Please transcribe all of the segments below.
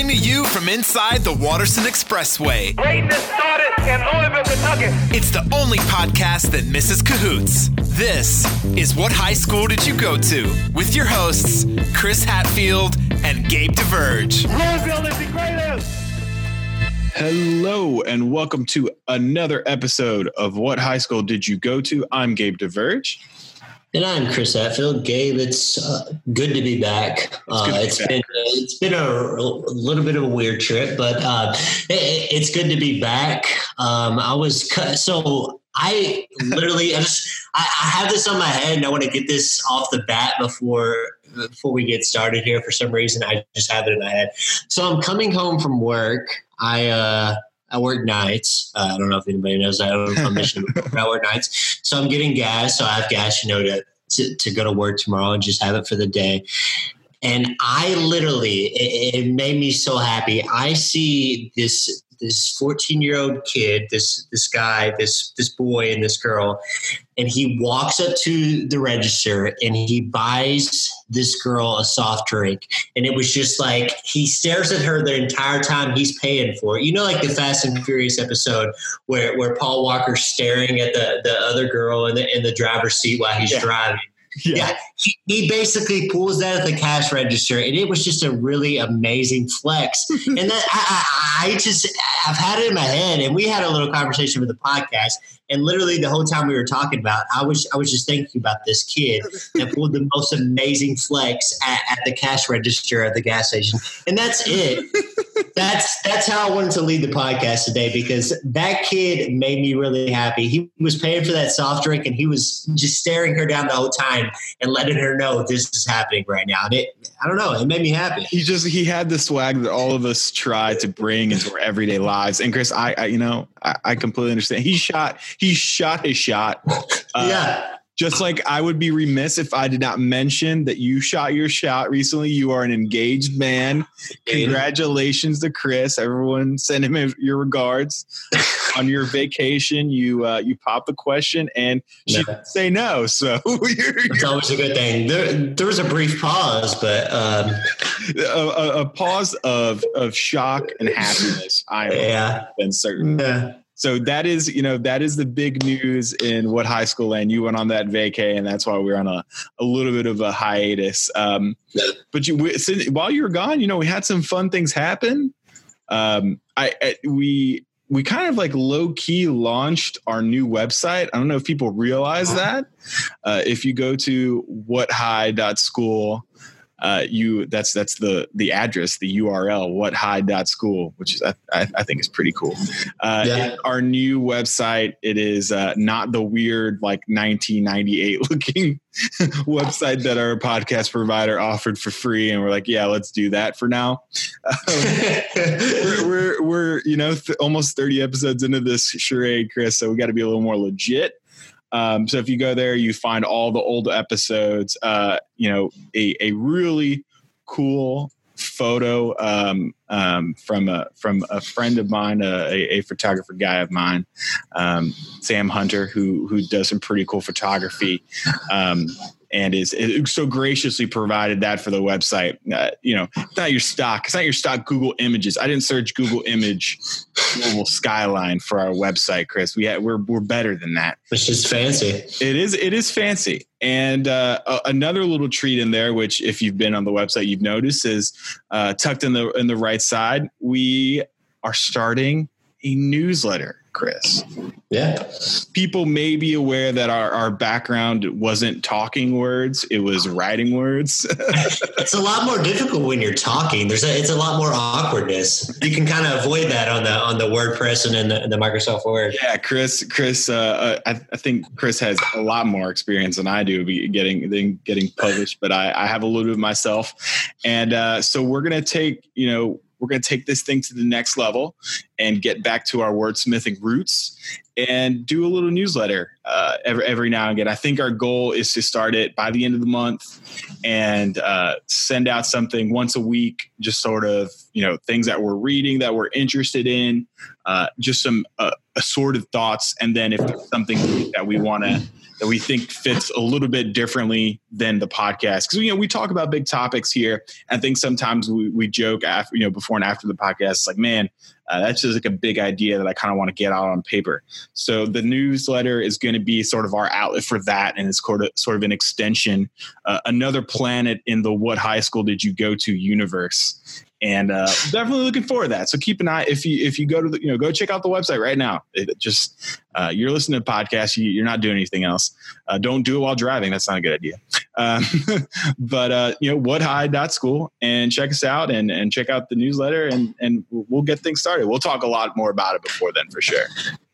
Coming to you from inside the Watterson Expressway. Greatness started in Louisville, Kentucky. It's the only podcast that misses cahoots. This is What High School Did You Go To? With your hosts, Chris Hatfield and Gabe DeVerge. Louisville is the greatest. Hello and welcome to another episode of What High School Did You Go To? I'm Gabe DeVerge. And I'm Chris Hatfield. Gabe, it's uh, good to be back. Uh, be it's back. been it's been a, a little bit of a weird trip, but uh, it, it's good to be back. Um, I was cu- so I literally I just I, I have this on my head, and I want to get this off the bat before before we get started here. For some reason, I just have it in my head. So I'm coming home from work. I uh, I work nights. Uh, I don't know if anybody knows that. I'm mission, but I work nights. So I'm getting gas. So I have gas, you know, to, to, to go to work tomorrow and just have it for the day. And I literally, it, it made me so happy. I see this this 14 year old kid, this this guy, this this boy and this girl, and he walks up to the register and he buys this girl a soft drink. And it was just like he stares at her the entire time he's paying for it. You know, like the Fast and Furious episode where where Paul Walker's staring at the the other girl in the in the driver's seat while he's Yeah. driving. Yeah, he, he basically pulls that at the cash register, and it was just a really amazing flex. and that I, I, I just I've had it in my head, and we had a little conversation with the podcast, and literally the whole time we were talking about, I was I was just thinking about this kid that pulled the most amazing flex at, at the cash register at the gas station, and that's it. That's that's how I wanted to lead the podcast today because that kid made me really happy. He was paying for that soft drink, and he was just staring her down the whole time and letting her know this is happening right now. And it, I don't know, it made me happy. He just he had the swag that all of us try to bring into our everyday lives. And Chris, I, I you know I, I completely understand. He shot he shot his shot. Uh, yeah, Just like I would be remiss if I did not mention that you shot your shot recently. You are an engaged man. Congratulations to Chris. Everyone send him your regards. On your vacation, you uh, you popped the question and she No. didn't say no. So it's always a good thing. There, there was a brief pause, but um, a, a, a pause of of shock and happiness. I'm yeah, been certain. yeah. So that is, you know, that is the big news in what high school land. You went on that vacay, and that's why we're on a, a little bit of a hiatus. Um, but you, we, since, while you were gone, you know, we had some fun things happen. Um, I, I we we kind of like low key launched our new website. I don't know if people realize that. Uh, if you go to whathigh.school, uh, you that's that's the the address, the URL, whathigh.school, which is I, I, think is pretty cool. Uh, Yeah. our new website, it is uh, not the weird like 1998 looking website that our podcast provider offered for free, and we're like, yeah, let's do that for now. we're, we're, we're you know th- almost 30 episodes into this charade chris so we got to be a little more legit um, so if you go there you find all the old episodes uh, you know a, a really cool photo um, um, from a from a friend of mine uh, a, a photographer guy of mine um, sam hunter who who does some pretty cool photography. Um, and is, is so graciously provided that for the website. Uh, you know, it's not your stock. It's not your stock Google images. I didn't search Google image global skyline for our website, Chris. We had, we're we're better than that. It's just fancy. It is it is fancy. And uh, another little treat in there, which if you've been on the website, you've noticed is uh, tucked in the in the right side. We are starting a newsletter, Chris Yeah. people may be aware that our, our background wasn't talking words it was writing words It's a lot more difficult when you're talking. There's a, it's a lot more awkwardness. You can kind of avoid that on the on the WordPress and in the, the Microsoft Word. yeah chris chris uh, uh, I, I think chris has a lot more experience than i do getting than getting published but I, I have a little bit myself and uh, so we're gonna take you know we're going to take this thing to the next level and get back to our wordsmithing roots and do a little newsletter uh, every every now and again. I think our goal is to start it by the end of the month and uh, send out something once a week, just sort of you know things that we're reading that we're interested in, uh, just some uh, assorted thoughts, and then if there's something that we want to that we think fits a little bit differently than the podcast. Because you know we talk about big topics here. I think sometimes we, we joke after you know before and after the podcast. It's like, man, uh, that's just like a big idea that I kind of want to get out on paper. So the newsletter is going to be sort of our outlet for that, and it's sort of sort of an extension, uh, another planet in the what high school did you go to universe and uh, definitely looking forward to that. So keep an eye if you if you go to the, you know go check out the website right now. It just uh, you're listening to podcasts, you, are not doing anything else. Uh, don't do it while driving. That's not a good idea. Um, but uh, you know whathigh.school and check us out and and check out the newsletter and and we'll get things started. We'll talk a lot more about it before then for sure.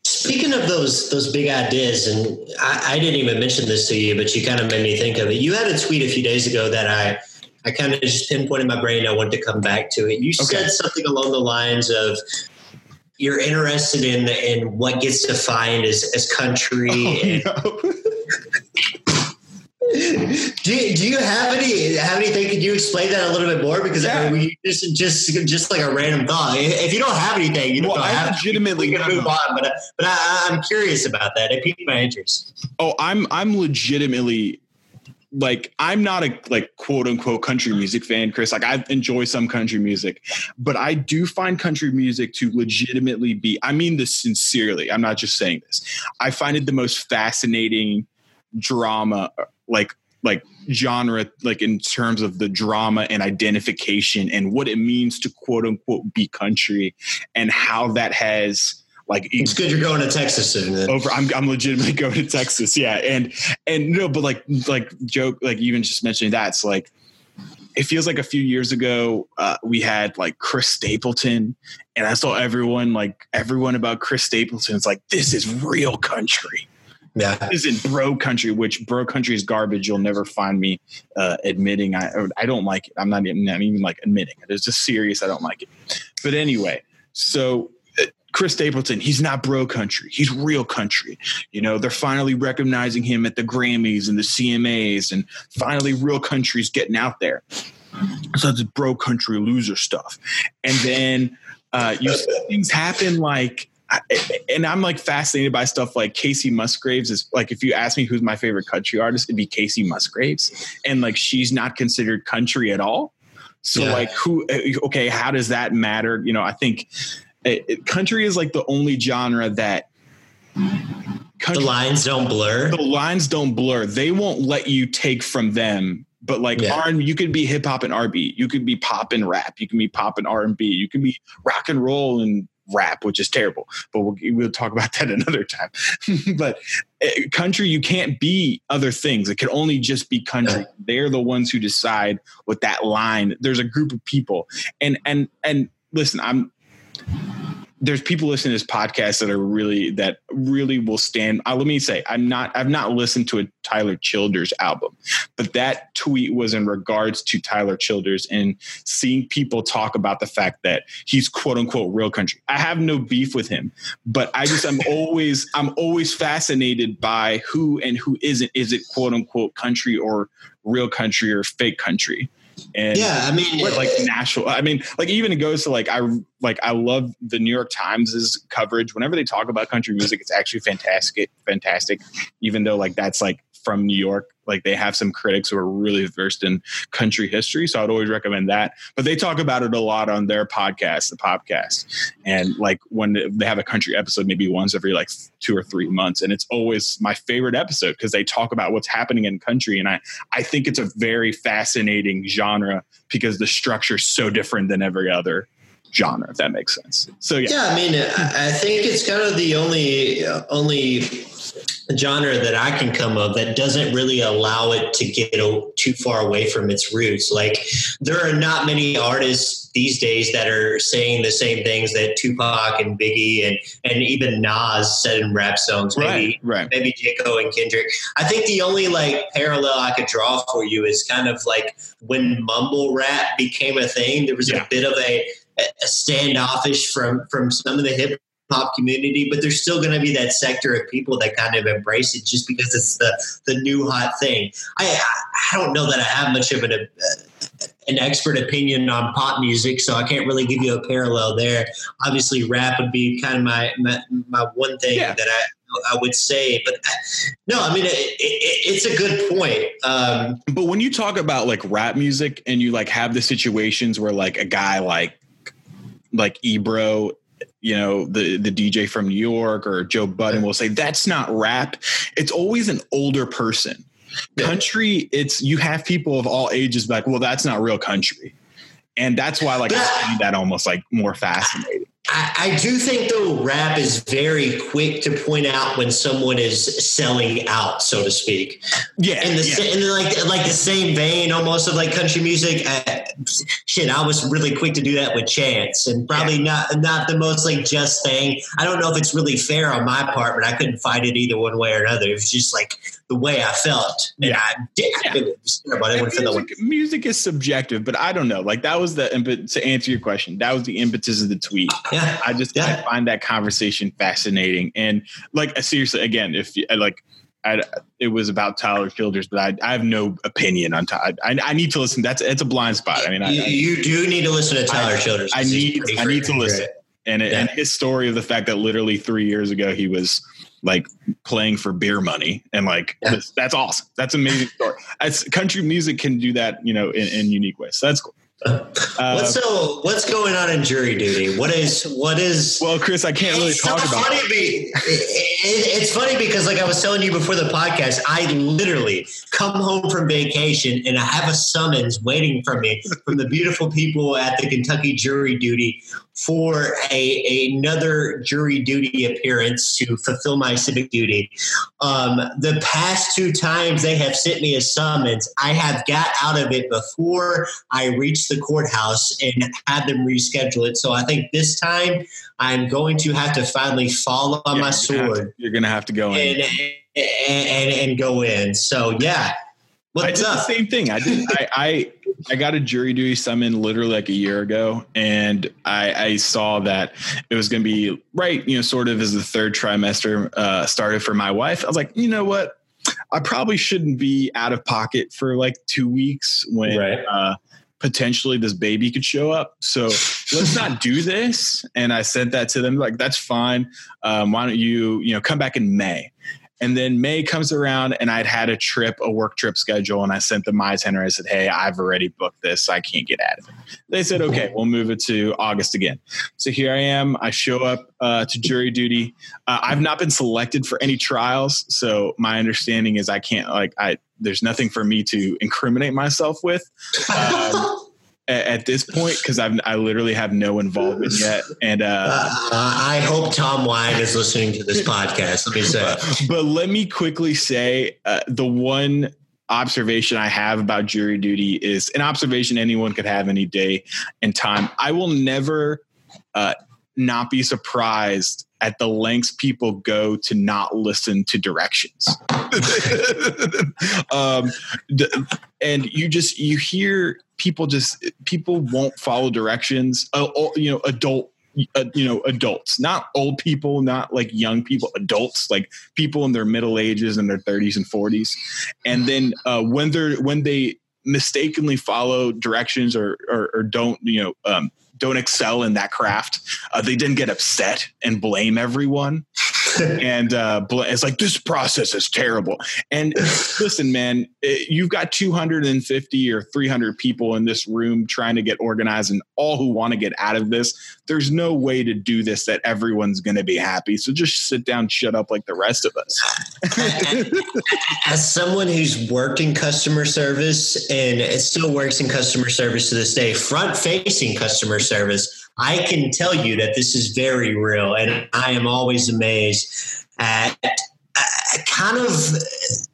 Speaking of those those big ideas, and I, I didn't even mention this to you, but you kind of made me think of it. You had a tweet a few days ago that I I kind of just pinpointed my brain. I wanted to come back to it. You okay. said something along the lines of you're interested in in what gets defined as as country. Oh, no. do, you, do you have any have anything? Could you explain that a little bit more? Because yeah. I mean, we just just just like a random thought. If you don't have anything, you well, don't I have legitimately we can move on. But but I, I'm curious about that. It piqued my interest. Oh, I'm I'm legitimately like I'm not a like quote unquote country music fan, Chris. Like I enjoy some country music, but I do find country music to legitimately be, I mean this sincerely. I'm not just saying this. I find it the most fascinating drama, like like genre, like in terms of the drama and identification and what it means to quote unquote be country and how that has like it's good you're going to Texas soon. Then. Over, I'm I'm legitimately going to Texas. Yeah, and and no, but like like joke like even just mentioning that it's like it feels like a few years ago uh, we had like Chris Stapleton, and I saw everyone like everyone about Chris Stapleton. It's like this is real country. Yeah, this isn't bro country, which bro country is garbage. You'll never find me uh, admitting I I don't like it. I'm not even, not even like admitting it. It's just serious. I don't like it. But anyway, so Chris Stapleton, he's not bro country. He's real country. You know, they're finally recognizing him at the Grammys and the CMAs, and finally, real country's getting out there. So it's bro country loser stuff. And then uh, you see things happen like, and I'm like fascinated by stuff like Kacey Musgraves is like, if you ask me who's my favorite country artist, it'd be Kacey Musgraves. And like, she's not considered country at all. So yeah. like, who, okay, how does that matter? You know, I think it, country is like the only genre that country, the lines don't blur. The lines don't blur. They won't let you take from them. But like yeah. R, you could be hip hop and R&B. You could be pop and rap. You can be pop and R&B. You can be rock and roll and rap, which is terrible. But we'll, we'll talk about that another time. but eh, country, you can't be other things. It can only just be country. Yeah. They're the ones who decide what that line. There's a group of people, and and and listen, I'm there's people listening to this podcast that are really that really will stand. Uh, let me say, I'm not. I've not listened to a Tyler Childers album, but that tweet was in regards to Tyler Childers and seeing people talk about the fact that he's quote unquote real country. I have no beef with him, but I just I'm always I'm always fascinated by who and who isn't. Is it quote unquote country or real country or fake country? And yeah, I mean, like national. I mean, like even it goes to like I like I love the New York Times's coverage. Whenever they talk about country music, it's actually fantastic. Fantastic, even though like that's like from New York. Like they have some critics who are really versed in country history. So I'd always recommend that. But they talk about it a lot on their podcast, the Popcast. And like when they have a country episode, maybe once every like two or three months. And it's always my favorite episode because they talk about what's happening in country. And I, I think it's a very fascinating genre because the structure is so different than every other genre if that makes sense so yeah yeah i mean i think it's kind of the only only genre that I can come of that doesn't really allow it to get too far away from its roots. Like there are not many artists these days that are saying the same things that Tupac and Biggie and and even Nas said in rap songs. Maybe right, right. maybe J. Cole and Kendrick. I think the only like parallel I could draw for you is kind of like when mumble rap became a thing. There was yeah. a bit of a a standoffish from from some of the hip hop community, but there's still going to be that sector of people that kind of embrace it just because it's the the new hot thing. I I don't know that I have much of an uh, an expert opinion on pop music, so I can't really give you a parallel there. Obviously, rap would be kind of my my, my one thing yeah. that I I would say. But uh, no, I mean it, it, it's a good point. Um, but when you talk about like rap music and you like have the situations where like a guy like like Ebro you know the the DJ from New York or Joe Budden will say that's not rap. It's always an older person. Country, it's you have people of all ages like, well, that's not real country, and that's why like I find that almost like more fascinating. I, I, do think though rap is very quick to point out when someone is selling out, so to speak. Yeah, in the yeah. in the, like like the same vein almost of like country music. I, shit, I was really quick to do that with Chance, and probably yeah. not not the most like just thing. I don't know if it's really fair on my part, but I couldn't fight it either one way or another. It was just like the way I felt. And yeah. I did. Yeah. music, music is subjective, but I don't know. Like that was the impetus to answer your question. That was the impetus of the tweet. Uh, Yeah. I just yeah. I find that conversation fascinating. And like seriously, again, if like I, it was about Tyler Childers, but I, I have no opinion on Tyler. I, I, need to listen. That's it's a blind spot. I mean, you, I, you do need to listen to Tyler Childers. I need I need to listen. And, it, yeah. and his story of the fact that literally three years ago he was like playing for beer money and like yeah. that's awesome that's amazing story As country music can do that you know in, in unique ways so that's cool uh, Uh, what's so what's going on in jury duty? What is what is well chris i can't really talk about funny be, it, it, it's funny because like i was telling you before the podcast i literally come home from vacation and i have a summons waiting for me from the beautiful people at the kentucky jury duty for a, another jury duty appearance to fulfill my civic duty. Um, the past two times they have sent me a summons, I have got out of it before I reached the courthouse and had them reschedule it. So I think this time I'm going to have to finally fall on yeah, my sword. To, you're going to have to go in. And, and, and, and go in. So yeah. What's I did up? the same thing. I did. I, I I got a jury duty summon literally like a year ago, and I, I saw that it was going to be right, you know, sort of as the third trimester uh, started for my wife. I was like, you know what, I probably shouldn't be out of pocket for like two weeks when right. uh, potentially this baby could show up. So let's not do this. And I sent that to them, like, that's fine. Um, why don't you, you know, come back in May? And then May comes around and I'd had a trip, a work trip schedule, and I sent them my itinerary. I said, Hey, I've already booked this. So I can't get out of it. They said, Okay, we'll move it to August again. So here I am. I show up uh, to jury duty. Uh, I've not been selected for any trials. So my understanding is I can't, like, I, there's nothing for me to incriminate myself with. Um, at, this point because I've I literally have no involvement yet. And uh, uh, I hope Tom Wine is listening to this podcast. Let me say, but let me quickly say uh, the one observation I have about jury duty is an observation anyone could have any day and time. I will never uh, not be surprised at the lengths people go to not listen to directions. um, and you just you hear people just people won't follow directions. Uh, you know, adult. Uh, you know, adults, not old people, not like young people, adults, like people in their middle ages and their 30s and 40s. And then uh, when they're when they mistakenly follow directions or or, or don't, you know, um, don't excel in that craft, uh, they then get upset and blame everyone. And uh, it's like this process is terrible. And listen, man, it, you've got 250 or 300 people in this room trying to get organized, and all who want to get out of this. There's no way to do this that everyone's going to be happy. So just sit down, shut up like the rest of us. As someone who's worked in customer service and it still works in customer service to this day, front facing customer service, I can tell you that this is very real, and I am always amazed at kind of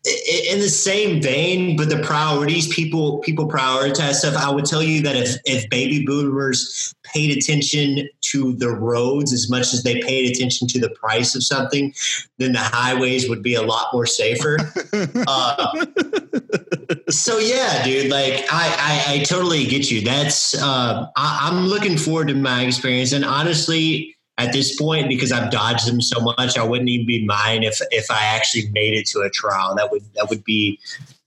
in the same vein, but the priorities people people prioritize stuff. I would tell you that if if baby boomers paid attention to the roads as much as they paid attention to the price of something, then the highways would be a lot more safer. uh, so yeah, dude, like I, I, I totally get you. That's uh, I, I'm looking forward to my experience, and honestly at this point because I've dodged them so much. I wouldn't even be mine if if I actually made it to a trial. That would that would be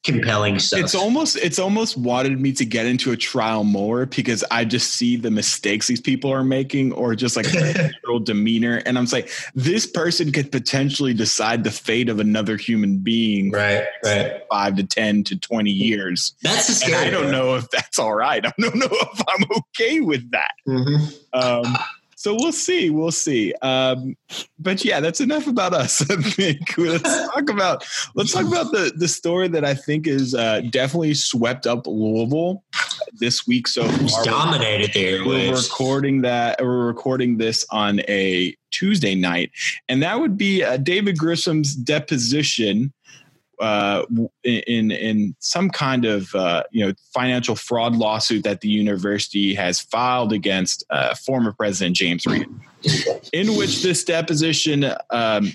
compelling stuff. It's almost it's almost wanted me to get into a trial more because I just see the mistakes these people are making or just like a general demeanor. And I'm like, this person could potentially decide the fate of another human being right, right. five to ten to twenty years. That's the And scary. I don't know if that's all right. I don't know if I'm okay with that. Mhm. Um, so we'll see. We'll see. Um, but yeah, that's enough about us. I think let's talk about let's talk about the the story that I think is uh, definitely swept up Louisville this week so far. dominated there. We're recording that. We're recording this on a Tuesday night, and that would be uh, David Grissom's deposition uh, in in some kind of uh, you know financial fraud lawsuit that the university has filed against uh, former President James Reed, in which this deposition. Um,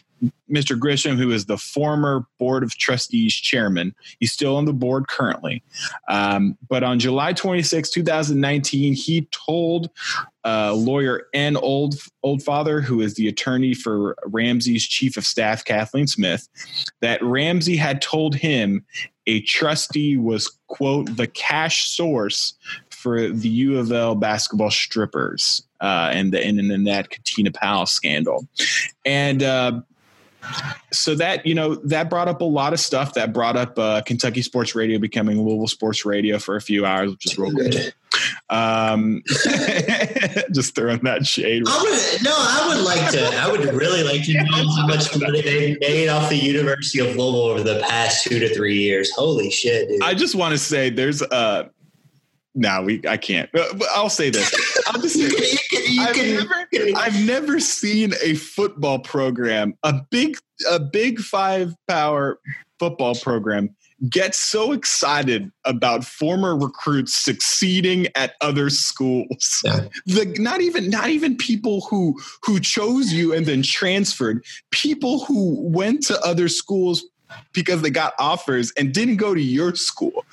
Mr. Grissom, who is the former Board of Trustees chairman, he's still on the board currently. Um, but on July 26, 2019, he told uh, lawyer N. Old Oldfather, who is the attorney for Ramsey's chief of staff, Kathleen Smith, that Ramsey had told him a trustee was quote the cash source for the U of L basketball strippers uh, and the and in that Katina Powell scandal, and. Uh, so that you know that brought up a lot of stuff that brought up uh, kentucky sports radio becoming louisville sports radio for a few hours which is real good um, just throwing that shade I would, no, I would like to. I would really like to know how much money they made off the University of Louisville over the past two to three years. Holy shit, dude! i just want to say there's uh no we i can't but, but i'll say this i'll just say you can, you I've can, never, can- I've never seen a football program, a big, a big five power football program, get so excited about former recruits succeeding at other schools. Yeah. The not even not even people who who chose you and then transferred, people who went to other schools because they got offers and didn't go to your school.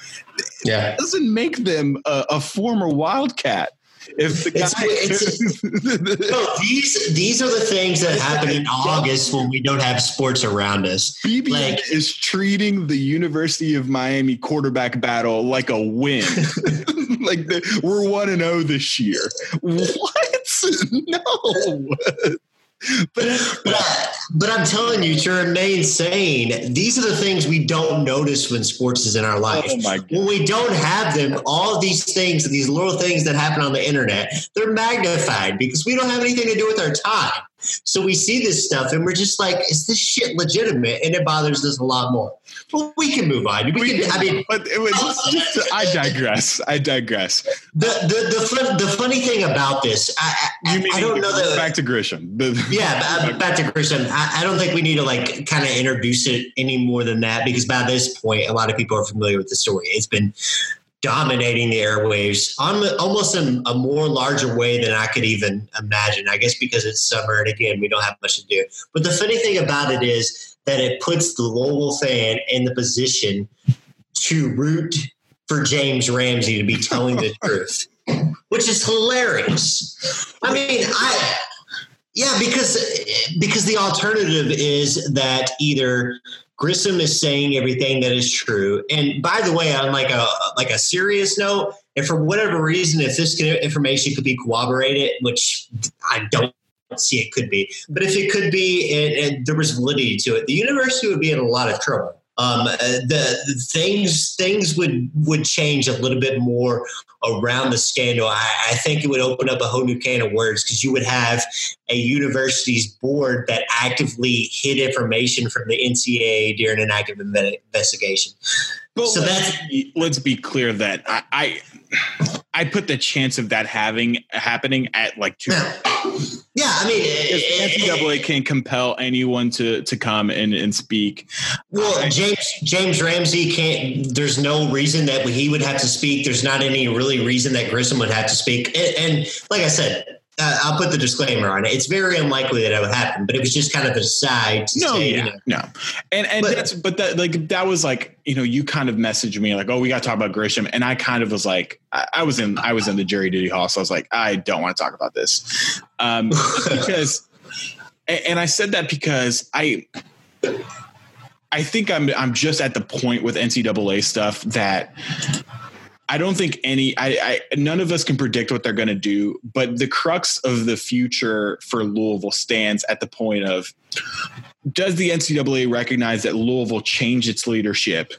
yeah. doesn't make them a, a former Wildcat. If the It's- guy, No, these these are the things that happen in August when we don't have sports around us. BB Like- is treating the University of Miami quarterback battle like a win. like the, we're one and zero this year. What? No. but, But, I, but I'm telling you, to remain sane, these are the things we don't notice when sports is in our oh life. oh when we don't have them, all these things, these little things that happen on the internet, they're magnified because we don't have anything to do with our time. So we see this stuff and we're just like, is this shit legitimate? And it bothers us a lot more. But we can move on. We can, I mean, but it was oh, just, I digress. I digress. the the the, fun, the funny thing about this, I, I, You mean I don't know that. back to Grissom. Yeah, ba- uh, back to Grissom. I, I don't think we need to like kind of introduce it any more than that because by this point, a lot of people are familiar with the story. It's been dominating the airwaves on almost in a more larger way than I could even imagine. I guess because it's summer and again, we don't have much to do. But the funny thing about it is that it puts the Louisville fan in the position to root for James Ramsey to be telling the truth, which is hilarious. I mean, I yeah, because because the alternative is that either Grissom is saying everything that is true, and by the way, on like a like a serious note, and for whatever reason, if this information could be corroborated, which I don't see it could be, but if it could be and, and there was validity to it, the university would be in a lot of trouble. Um, uh, the, the things things would would change a little bit more around the scandal. I, I think it would open up a whole new can of words because you would have a university's board that actively hid information from the NCAA during an active investigation. But So let's, that's- let's be clear that I, I I put the chance of that having happening at like two. Yeah, yeah I mean, Because it- it- NCAA can compel anyone to to come and, and speak. Well, James James Ramsey can't. There's no reason that he would have to speak. There's not any really reason that Grissom would have to speak. And, and like I said, uh, I'll put the disclaimer on it. It's very unlikely that it would happen. But it was just kind of a side. No, say, yeah, you know, no, and and But- that's but that like that was like you know you kind of messaged me like oh we got to talk about Grissom and I kind of was like I, I was in I was in the jury duty hall so I was like I don't want to talk about this um, because and, and I said that because I I think I'm I'm just at the point with NCAA stuff that I don't think any I, I none of us can predict what they're going to do, but the crux of the future for Louisville stands at the point of does the NCAA recognize that Louisville changed its leadership?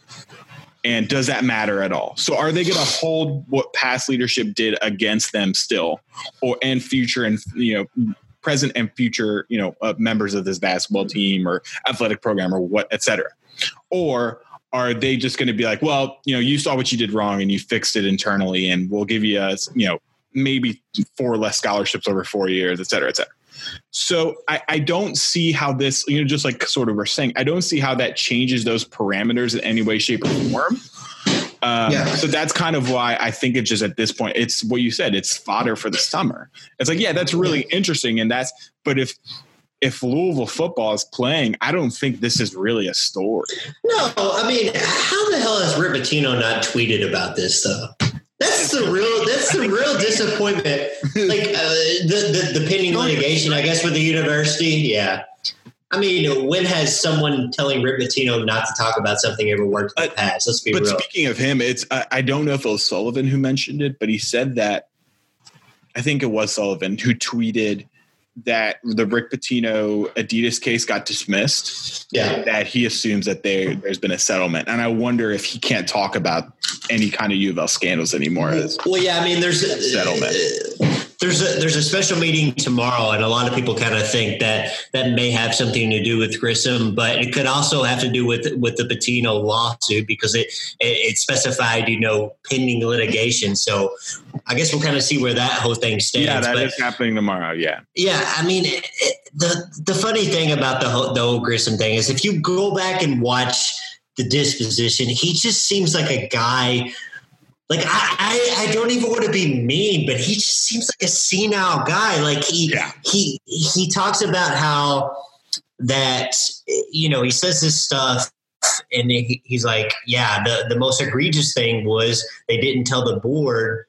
And does that matter at all? So are they going to hold what past leadership did against them still, or and future and you know present and future you know uh, members of this basketball team or athletic program or what et cetera, or are they just going to be like, well, you know, you saw what you did wrong and you fixed it internally, and we'll give you a you know maybe four less scholarships over four years, et cetera, et cetera. So I, I, don't see how this, you know, just like sort of we're saying, I don't see how that changes those parameters in any way, shape, or form. Um, yeah. So that's kind of why I think it's just at this point, it's what you said, it's fodder for the summer. It's like, yeah, that's really interesting. And that's, but if, if Louisville football is playing, I don't think this is really a story. No, I mean, how the hell has Rick Pitino not tweeted about this though? That's the real. That's the real disappointment. Like uh, the, the the pending litigation, I guess, with the university. Yeah, I mean, when has someone telling Rick Pitino not to talk about something ever worked in the past? Let's be but real. speaking of him, it's I, I, don't know if it was Sullivan who mentioned it, but he said that I think it was Sullivan who tweeted that the Rick Pitino Adidas case got dismissed. Yeah. That he assumes that there there's been a settlement. And I wonder if he can't talk about any kind of U of L scandals anymore. Well, yeah, I mean there's a settlement. Uh, there's a there's a special meeting tomorrow, and a lot of people kind of think that that may have something to do with Grissom, but it could also have to do with with the Pitino lawsuit because it it, it specified you know pending litigation. So I guess we'll kind of see where that whole thing stands. Yeah, that but, is happening tomorrow. Yeah, yeah. I mean, it, it, the the funny thing about the whole, the whole Grissom thing is if you go back and watch the disposition, he just seems like a guy like I, I, I, don't even want to be mean, but he just seems like a senile guy. Like he yeah. he he talks about how that you know he says this stuff and he, he's like, yeah, the the most egregious thing was they didn't tell the board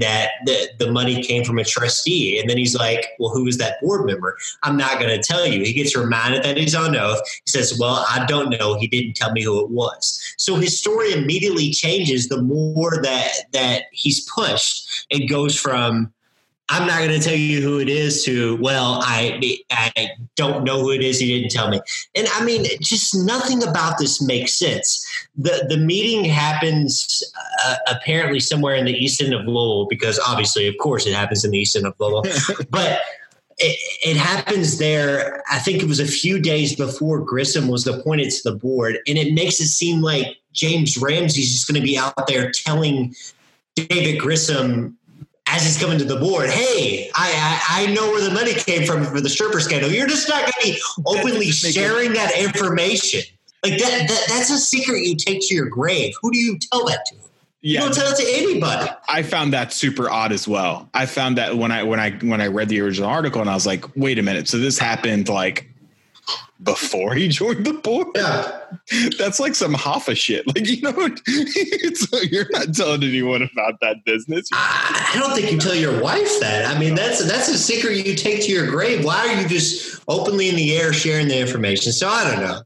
that that the, money came from a trustee. And then he's like, Well, who is that board member? I'm not going to tell you. He gets reminded that he's on oath. He says, Well, I don't know. He didn't tell me who it was. So his story immediately changes the more that that he's pushed. It goes from I'm not going to tell you who it is to, well, I, I don't know who it is. He didn't tell me. And I mean, just nothing about this makes sense. The, the meeting happens uh, apparently somewhere in the east end of Louisville, because obviously, of course, it happens in the east end of Louisville. but it, it, happens there. I think it was a few days before Grissom was appointed to the board, and it makes it seem like James Ramsey's just going to be out there telling David Grissom as he's coming to the board, hey, I, I, I know where the money came from for the stripper scandal. You're just not going to be openly sharing that information. Like that, that, that's a secret you take to your grave. Who do you tell that to? Yeah, you don't tell it to anybody. I found that super odd as well. I found that when I when I when I read the original article and I was like, wait a minute, so this happened like before he joined the board. Yeah. That's like some Hoffa shit. Like, you know, you're not telling anyone about that business. I don't think you tell your wife that. I mean, that's that's a secret you take to your grave. Why are you just openly in the air sharing the information? So I don't know.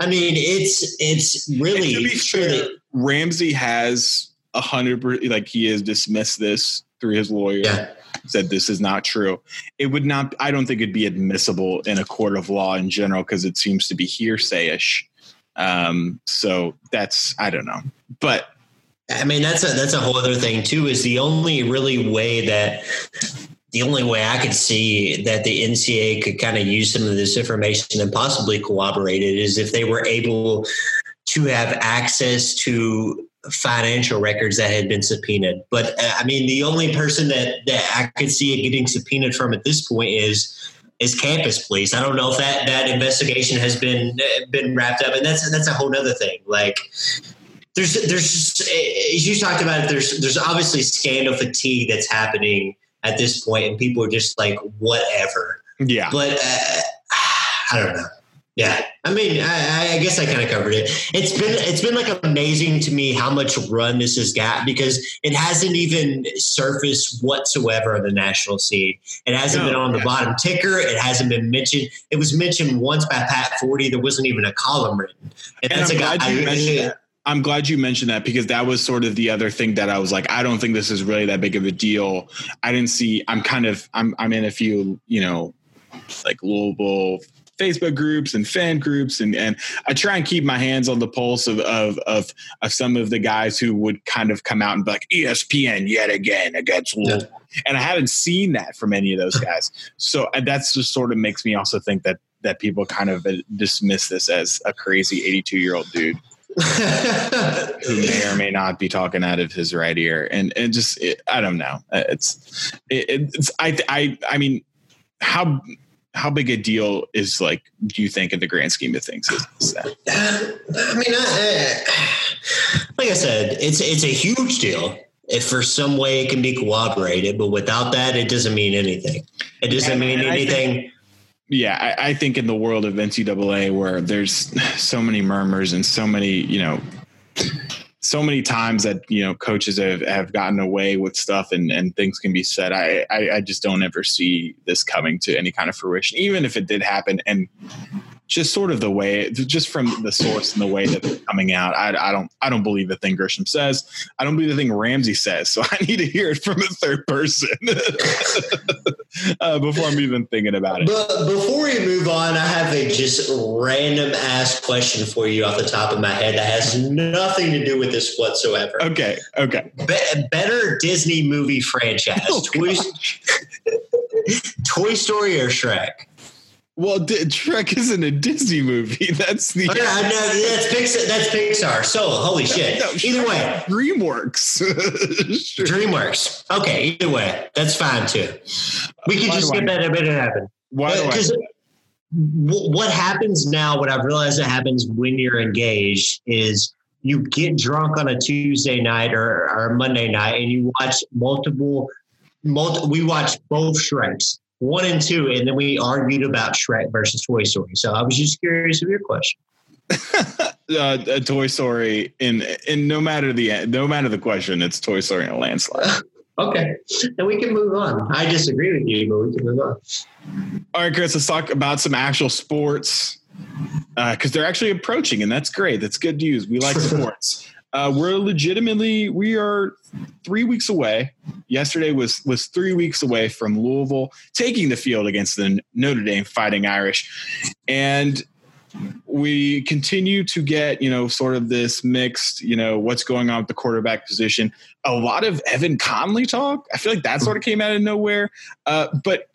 I mean, it's it's really to be fair, Ramsey has a hundred like he has dismissed this through his lawyer. Yeah said this is not true. It would not. I don't think it'd be admissible in a court of law in general because it seems to be hearsay-ish. Um, so that's I don't know, but I mean that's a that's a whole other thing too. Is the only really way that the only way I could see that the NCA could kind of use some of this information and possibly corroborate it is if they were able to have access to financial records that had been subpoenaed. But uh, I mean, the only person that that I could see it getting subpoenaed from at this point is is campus police. I don't know if that that investigation has been uh, been wrapped up, and that's that's a whole other thing. Like. There's, there's, as you talked about it, there's, there's obviously scandal fatigue that's happening at this point, and people are just like, whatever. Yeah. But uh, I don't know. Yeah, I mean, I, I guess I kind of covered it. It's been it's been like amazing to me how much run this has got because it hasn't even surfaced whatsoever on the national scene. It hasn't No, been on the yeah. bottom ticker. It hasn't been mentioned. It was mentioned once by Pat Forde. There wasn't even a column written, and, And that's I'm a guy. glad you mentioned I- that. I'm glad you mentioned that because that was sort of the other thing that I was like, I don't think this is really that big of a deal. I didn't see. I'm kind of. I'm. I'm in a few. You know, like Louisville Facebook groups and fan groups, and and I try and keep my hands on the pulse of of of, of some of the guys who would kind of come out and be like ESPN yet again against Louisville. And I haven't seen that from any of those guys. So that's just sort of makes me also think that that people kind of uh, dismiss this as a crazy 82 year old dude who may or may not be talking out of his right ear and and just it, i don't know Uh, it's it, it's i i i mean how how big a deal is like do you think in the grand scheme of things is, is that I mean, I, like I said, it's it's a huge deal. If for some way it can be corroborated, but without that, it doesn't mean anything. It doesn't And- mean and I think- anything. yeah I, I think in the world of ncaa where there's so many murmurs and so many you know so many times that you know coaches have, have gotten away with stuff and, and things can be said. I, I i just don't ever see this coming to any kind of fruition even if it did happen. And just sort of the way just from the source and the way that they're coming out I, I don't i don't believe the thing Grissom says i don't believe the thing ramsey says so i need to hear it from a third person uh, before i'm even thinking about it But before we move on, I have a just random ass question for you off the top of my head that has nothing to do with this whatsoever. okay okay Be- better Disney movie franchise: Oh, Toy, Toy Story or Shrek? Well, D- Shrek isn't a Disney movie. That's the Oh, yeah, know, that's Pixar. That's Pixar. So holy shit. No, Either way, DreamWorks. Sure. DreamWorks. Okay, either way, that's fine too. We can Why just get that a bit happen. Why? Because what happens now, what I've realized that happens when you're engaged is you get drunk on a Tuesday night or, or a Monday night and you watch multiple, multi, we watch both Shreks, one and two, and then we argued about Shrek versus Toy Story. So I was just curious of your question. uh, a Toy Story in in no matter the no matter the question, it's Toy Story in a landslide. Okay, then we can move on. I disagree with you, but we can move on. All right, Chris, let's talk about some actual sports because they're actually approaching, and that's great. That's good news. We like sports. Uh, we're legitimately we are three weeks away. Yesterday was was three weeks away from Louisville taking the field against the Notre Dame Fighting Irish, and we continue to get you know sort of this mixed you know what's going on with the quarterback position. A lot of Evan Conley talk. I feel like that sort of came out of nowhere, uh, but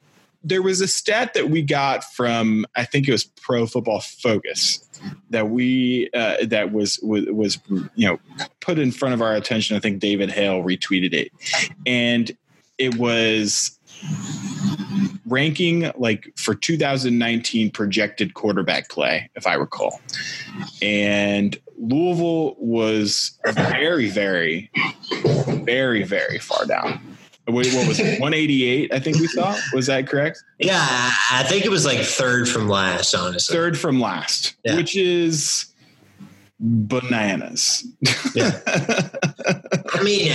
there was a stat that we got from I think it was Pro Football Focus that we uh, that was, was was you know put in front of our attention. I think David Hale retweeted it, and it was ranking like for 2019 projected quarterback play, if I recall, and Louisville was very, very, very, very far down. What what was it? 188, I think we saw. Was that correct? Yeah, I think it was like third from last, honestly. Third from last, Yeah. which is bananas. Yeah. I mean,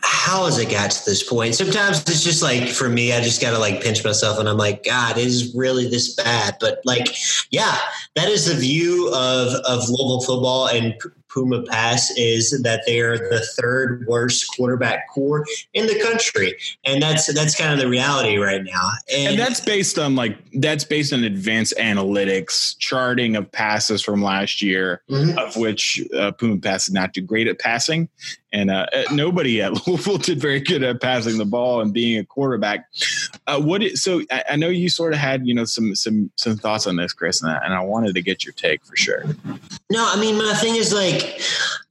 how has it got to this point? Sometimes it's just like for me, I just got to like pinch myself, and I'm like, God, is really this bad? But like, yeah, that is the view of of Louisville football and Puma Pass is that they are the third worst quarterback core in the country, and that's that's kind of the reality right now. And, and that's based on like that's based on advanced analytics charting of passes from last year Mhm. of which uh, Puma Pass did not do great at passing and uh, uh, nobody at Louisville did very good at passing the ball and being a quarterback. Uh, what is, so I, I know you sort of had you know some some some thoughts on this Chris and I, and I wanted to get your take for sure. No, I mean my thing is like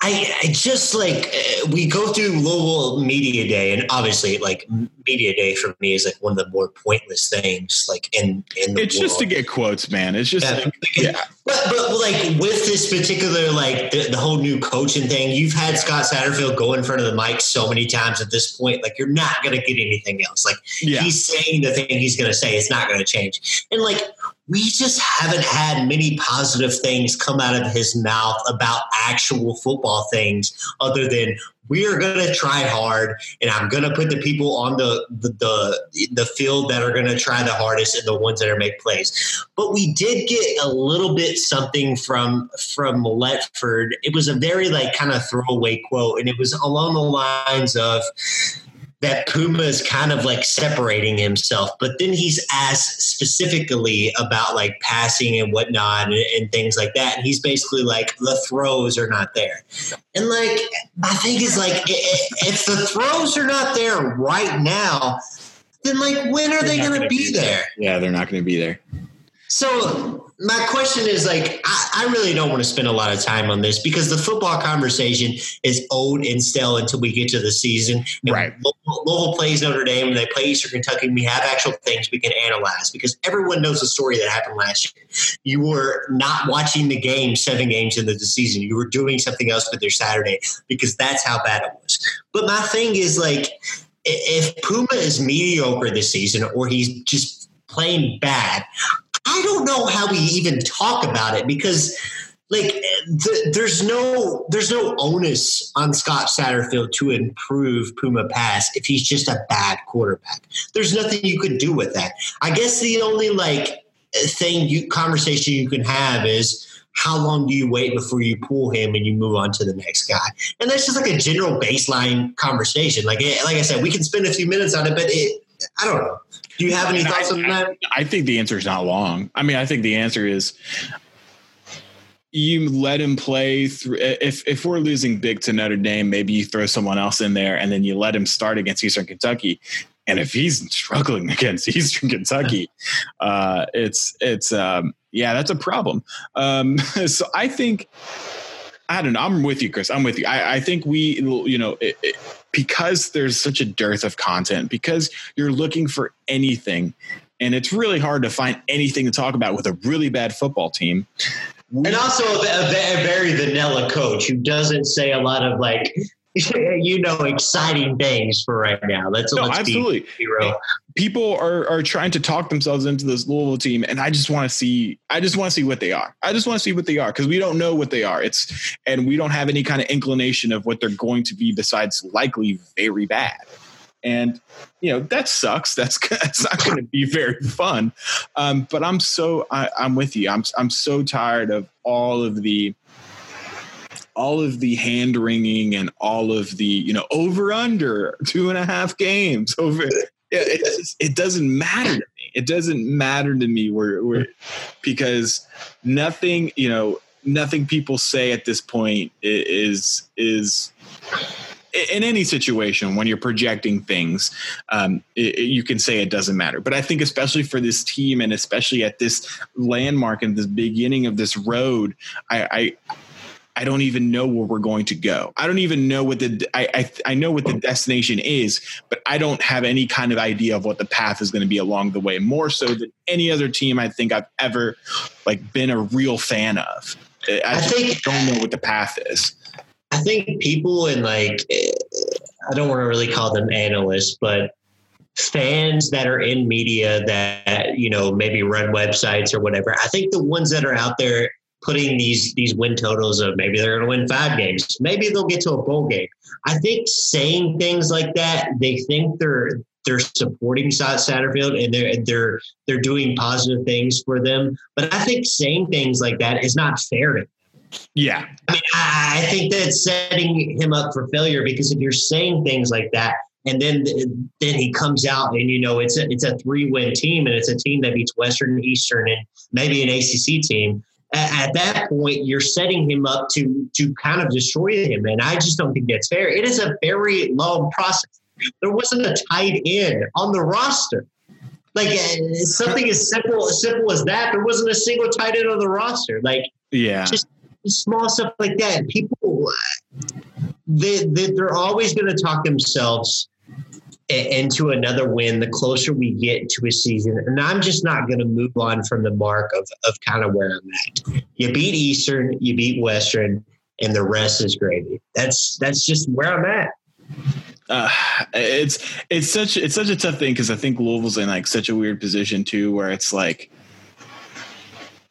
I, I just like uh, we go through Louisville Media Day, and obviously like Media Day for me is like one of the more pointless things like in in the it's world. just to get quotes man it's just Yeah. like, yeah But, but like with this particular like the, the whole new coaching thing, you've had Scott Satterfield go in front of the mic so many times at this point. Like you're not going to get anything else. Like yeah he's saying the thing he's going to say. It's not going to change. And like we just haven't had many positive things come out of his mouth about actual football things other than we are going to try hard and i'm going to put the people on the, the the the, field that are going to try the hardest and the ones that are make plays. But we did get a little bit something from from Ledford. It was a very like kind of throwaway quote and it was along the lines of that Puma is kind of like separating himself. But then he's asked specifically about like passing and whatnot and, and, things like that. And he's basically like, the throws are not there. And like, I think it's like, if the throws are not there right now, then like, when are they're they going to be, be there? there? Yeah, they're not going to be there. So my question is like I, I, really don't want to spend a lot of time on this because the football conversation is old and stale until we get to the season. And right. Louisville, plays Notre Dame and they play Eastern Kentucky. And we have actual things we can analyze because everyone knows the story that happened last year. You were not watching the game seven games into the season. You were doing something else with your Saturday because that's how bad it was. But my thing is like if Puma is mediocre this season or he's just playing bad, I don't know how we even talk about it because like th- there's no there's no onus on Scott Satterfield to improve Puma Pass if he's just a bad quarterback. There's nothing you could do with that. I guess the only like thing you conversation you can have is how long do you wait before you pull him and you move on to the next guy? And that's just like a general baseline conversation. Like eh, like I said, we can spend a few minutes on it, but it, I don't know. Do you have any thoughts I, on that? I think the answer is not long. I mean, I think the answer is you let him play through if if we're losing big to Notre Dame, maybe you throw someone else in there and then you let him start against Eastern Kentucky. And if he's struggling against Eastern Kentucky, uh, it's it's um, yeah, that's a problem. Um, so I think I don't know. I'm with you, Chris. I'm with you. I, I think we, you know, it, it, because there's such a dearth of content, because you're looking for anything, and it's really hard to find anything to talk about with a really bad football team. And also a, a very vanilla coach who doesn't say a lot of like you know exciting things for right now. Let's no, absolutely. People are are trying to talk themselves into this Louisville team, and I just want to see. I just want to see what they are. I just want to see what they are because we don't know what they are. It's and we don't have any kind of inclination of what they're going to be besides likely very bad. And you know that sucks. That's that's not going to be very fun. Um, but I'm so I, I'm with you. I'm I'm so tired of all of the all of the hand wringing and all of the you know over under two and a half games over it, just, it doesn't matter to me. It doesn't matter to me where, where because nothing you know nothing people say at this point is is in any situation when you're projecting things um, it, you can say it doesn't matter. But i think especially for this team and especially at this landmark and this beginning of this road i, I I don't even know where we're going to go. I don't even know what the I, I, I know what the destination is, but I don't have any kind of idea of what the path is going to be along the way. More so than any other team I think I've ever like been a real fan of. I, I think don't know what the path is. I think people and like I don't want to really call them analysts, but fans that are in media that you know maybe run websites or whatever. I think the ones that are out there putting these these win totals of maybe they're going to win five games, maybe they'll get to a bowl game. I think saying things like that, they think they're they're supporting Satterfield and they're they're they're doing positive things for them. But I think saying things like that is not fair to yeah. I mean, I think that's setting him up for failure because if you're saying things like that, and then then he comes out and you know it's a it's a three win team and it's a team that beats Western and Eastern and maybe an ACC team at, that point you're setting him up to to kind of destroy him and i just don't think that's fair. It is a very long process. There wasn't a tight end on the roster. Like uh, something as simple as simple as that there wasn't a single tight end on the roster. Like yeah. just small stuff like that. People they, they they're always going to talk themselves into another win the closer we get to a season. And I'm just not going to move on from the mark of, of kind of where I'm at. You beat Eastern, you beat Western, and the rest is gravy. That's that's just where I'm at. Uh, it's it's such it's such a tough thing because I think Louisville's in like such a weird position too, where it's like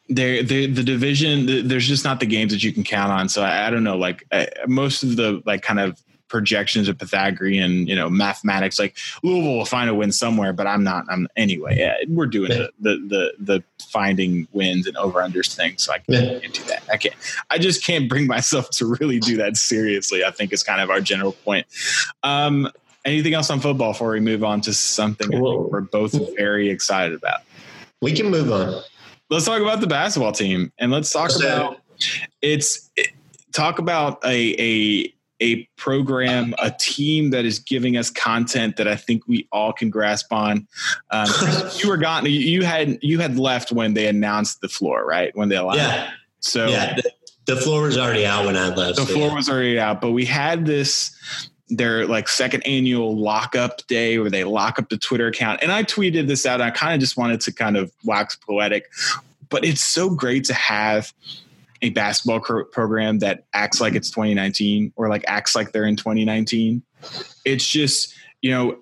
they the division the, there's just not the games that you can count on so i, I don't know like I, most of the like kind of projections of pythagorean you know mathematics like louisville will find a win somewhere but i'm not i'm anyway yeah, we're doing the, the the the finding wins and over unders thing so i can't, Yeah. can't do that. I can't i just can't bring myself to really do that seriously i think is kind of our general point. Um anything else on football before we move on to something Well- we're both very excited about? We can move on. let's talk about the basketball team and let's talk So- about it's it- talk about a a a program a team that is giving us content that I think we all can grasp on. Um, you were gone. You had you had left when they announced the floor, right? When they allowed. Yeah, So yeah. The, the floor was already out when I left. the so floor yeah. was already out, but we had this their like second annual lockup day where they lock up the Twitter account. And I tweeted this out. I kind of just wanted to kind of wax poetic, but it's so great to have a basketball cr- program that acts like it's 2019 or like acts like they're in 2019. It's just, you know,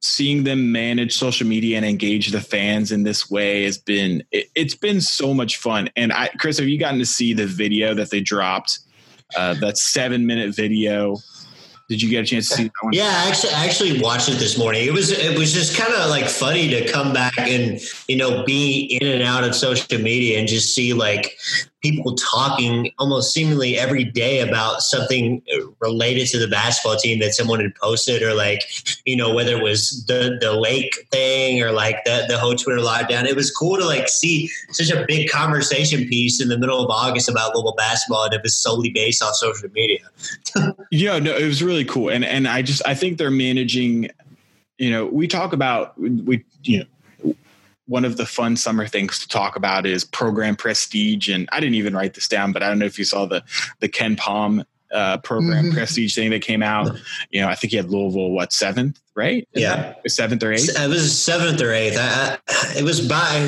seeing them manage social media and engage the fans in this way has been it, it's been so much fun. And I Chris, have you gotten to see the video that they dropped? Uh, that seven minute video. Did you get a chance to see that one? Yeah, I actually, I actually watched it this morning. It was it was just kind of like funny to come back and you know be in and out of social media and just see like people talking almost seemingly every day about something related to the basketball team that someone had posted or like you know whether it was the the lake thing or like the the whole Twitter lockdown. It was cool to like see such a big conversation piece in the middle of August about Louisville basketball and it was solely based off social media. Yeah, no, it was really cool, and and I just I think they're managing. You know, we talk about we you know one of the fun summer things to talk about is program prestige, and I didn't even write this down, but I don't know if you saw the the KenPom uh, program Mhm. prestige thing that came out. You know, I think he had Louisville what seventh, right? Yeah. seventh or eighth. It was seventh or eighth. I, I, it was by.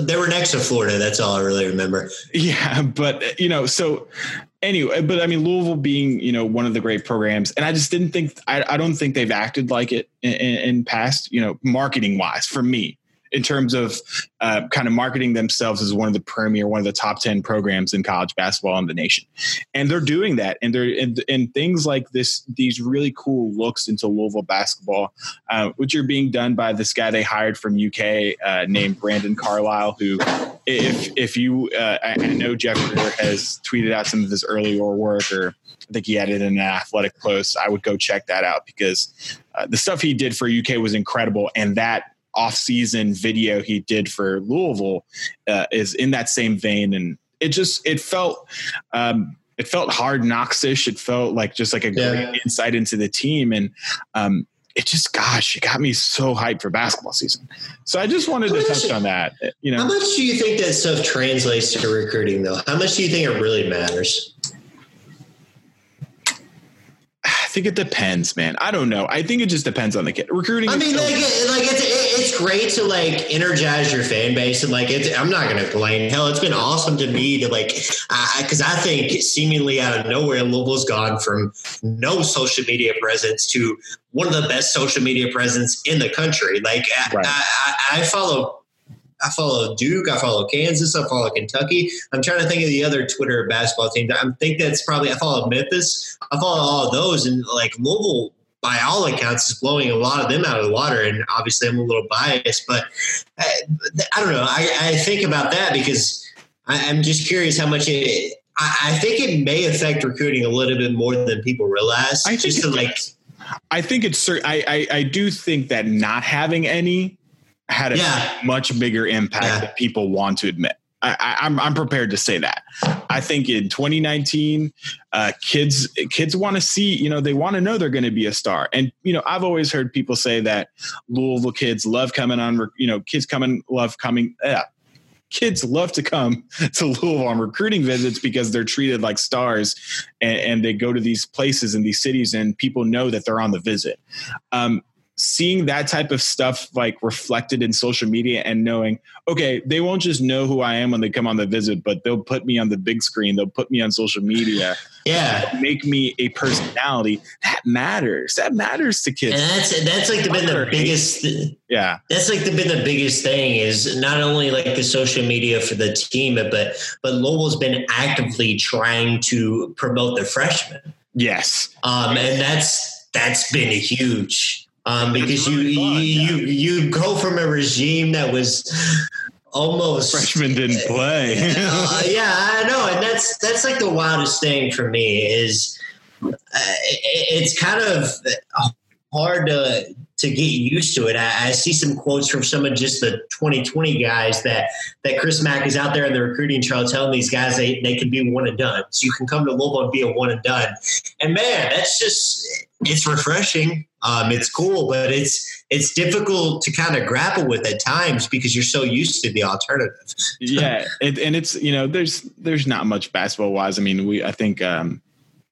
They were next to Florida. That's all I really remember. Yeah, but you know, so anyway, but I mean, Louisville being you know one of the great programs, and I just didn't think I, I don't think they've acted like it in, in, in past, you know, marketing wise for me in terms of uh, kind of marketing themselves as one of the premier, one of the top ten programs in college basketball in the nation, and they're doing that, and they're and, and things like this, these really cool looks into Louisville basketball, uh, which are being done by this guy they hired from UK uh, named Brandon Carlisle, who if if you uh, I, I know Jeff has tweeted out some of his earlier work or I think he in an athletic post. I would go check that out because uh, the stuff he did for UK was incredible, and that off-season video he did for Louisville uh, is in that same vein, and it just it felt. Um, it felt hard knocks-ish. It felt like just like a Yeah. great insight into the team, and um, it just, gosh, it got me so hyped for basketball season. So I just wanted to touch on that. You know, How much do you think that stuff translates to recruiting, though? How much do you think it really matters? I think it depends, man. I don't know. I think it just depends on the kid. Recruiting. I mean, so- like, like it's it- it's great to like energize your fan base, and like it's. I'm not going to complain. Hell, it's been awesome to me to like, because I think seemingly out of nowhere, Louisville's gone from no social media presence to one of the best social media presence in the country. Like, I- Right. I, I, I follow. I follow Duke. I follow Kansas. I follow Kentucky. I'm trying to think of the other Twitter basketball teams. I think that's probably I follow Memphis. I follow all of those, and like Louisville, by all accounts, is blowing a lot of them out of the water. And obviously, I'm a little biased, but uh, I, I don't know. I, I think about that because I, I'm just curious how much it. I, I think it may affect recruiting a little bit more than people realize. I just to like, I think it's. I, I I do think that not having any had a Yeah. much bigger impact Yeah. than people want to admit. I, I, I'm I'm prepared to say that. I think in 2019, uh, kids kids want to see. You know, they want to know they're going to be a star. And you know, I've always heard people say that Louisville kids love coming on. You know, kids coming love coming. Yeah, kids love to come to Louisville on recruiting visits because they're treated like stars and, and they go to these places in these cities and people know that they're on the visit. Um, seeing that type of stuff like reflected in social media and knowing, okay, they won't just know who I am when they come on the visit, but they'll put me on the big screen, they'll put me on social media, yeah, make me a personality. That matters. That matters to kids. And that's that's like been the biggest. Yeah, that's like the, been the biggest thing is not only like the social media for the team, but but lowell's been actively trying to promote the freshmen. Yes, um, and that's that's been a huge um, because you, you you go from a regime that was almost freshman didn't play. uh, yeah, I know, and that's that's like the wildest thing for me is uh, it's kind of hard to to get used to it. I, I, see some quotes from some of just the 2020 guys that that Chris Mack is out there in the recruiting trail telling these guys they, they can be one and done. So you can come to Louisville and be a one and done. And man, that's just it's refreshing. Um, it's cool, but it's it's difficult to kind of grapple with at times because you're so used to the alternative. yeah, and, and it's you know there's there's not much basketball wise. I mean, we I think um,